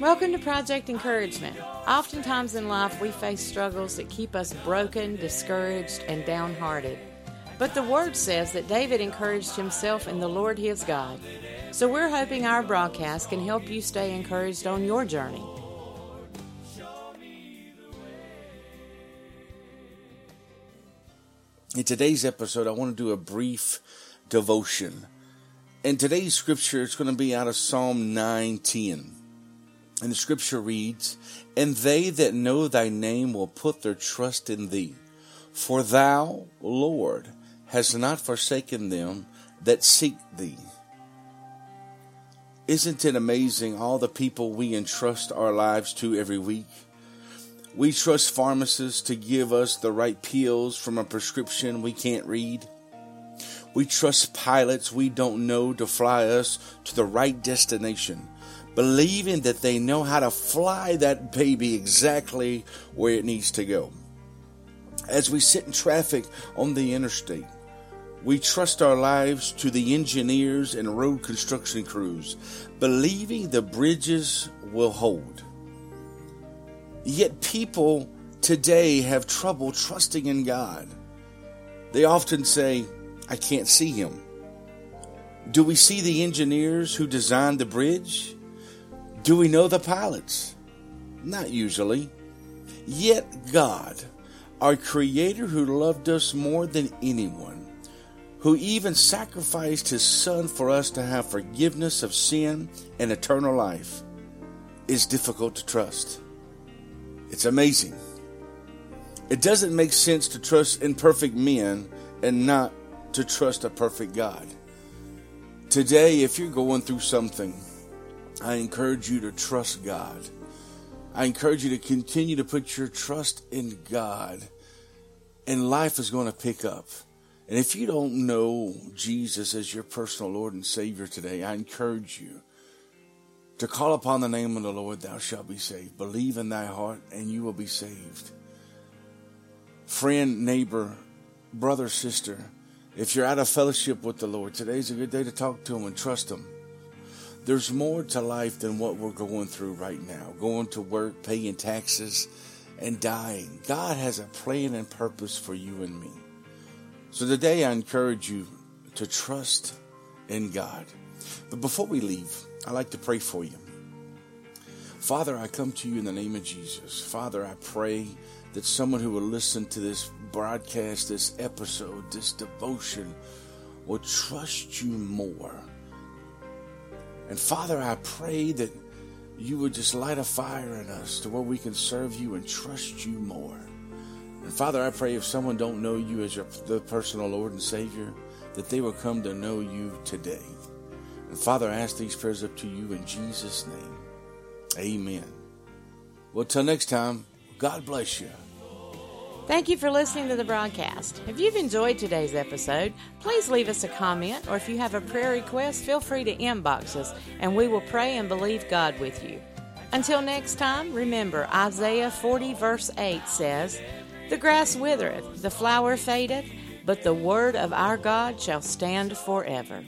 Welcome to Project Encouragement. Oftentimes in life, we face struggles that keep us broken, discouraged, and downhearted. But the Word says that David encouraged himself in the Lord his God. So we're hoping our broadcast can help you stay encouraged on your journey. In today's episode, I want to do a brief devotion. And today's scripture is going to be out of Psalm 910. And the scripture reads, And they that know thy name will put their trust in thee. For thou, Lord, hast not forsaken them that seek thee. Isn't it amazing all the people we entrust our lives to every week? We trust pharmacists to give us the right pills from a prescription we can't read. We trust pilots we don't know to fly us to the right destination believing that they know how to fly that baby exactly where it needs to go. As we sit in traffic on the interstate, we trust our lives to the engineers and road construction crews, believing the bridges will hold. Yet people today have trouble trusting in God. They often say, I can't see him. Do we see the engineers who designed the bridge? Do we know the pilots? Not usually. Yet God, our Creator who loved us more than anyone, who even sacrificed His Son for us to have forgiveness of sin and eternal life, is difficult to trust. It's amazing. It doesn't make sense to trust imperfect men and not to trust a perfect God. Today, if you're going through something, I encourage you to trust God. I encourage you to continue to put your trust in God, and life is going to pick up. And if you don't know Jesus as your personal Lord and Savior today, I encourage you to call upon the name of the Lord, thou shalt be saved. Believe in thy heart, and you will be saved. Friend, neighbor, brother, sister, if you're out of fellowship with the Lord, today's a good day to talk to Him and trust Him. There's more to life than what we're going through right now going to work, paying taxes, and dying. God has a plan and purpose for you and me. So today I encourage you to trust in God. But before we leave, I'd like to pray for you. Father, I come to you in the name of Jesus. Father, I pray that someone who will listen to this broadcast, this episode, this devotion, will trust you more and Father, I pray that you would just light a fire in us to where we can serve you and trust you more. And Father, I pray if someone don't know you as your the personal Lord and Savior, that they will come to know you today. And Father, I ask these prayers up to you in Jesus' name. Amen. Well, till next time, God bless you. Thank you for listening to the broadcast. If you've enjoyed today's episode, please leave us a comment, or if you have a prayer request, feel free to inbox us, and we will pray and believe God with you. Until next time, remember Isaiah 40, verse 8 says, The grass withereth, the flower fadeth, but the word of our God shall stand forever.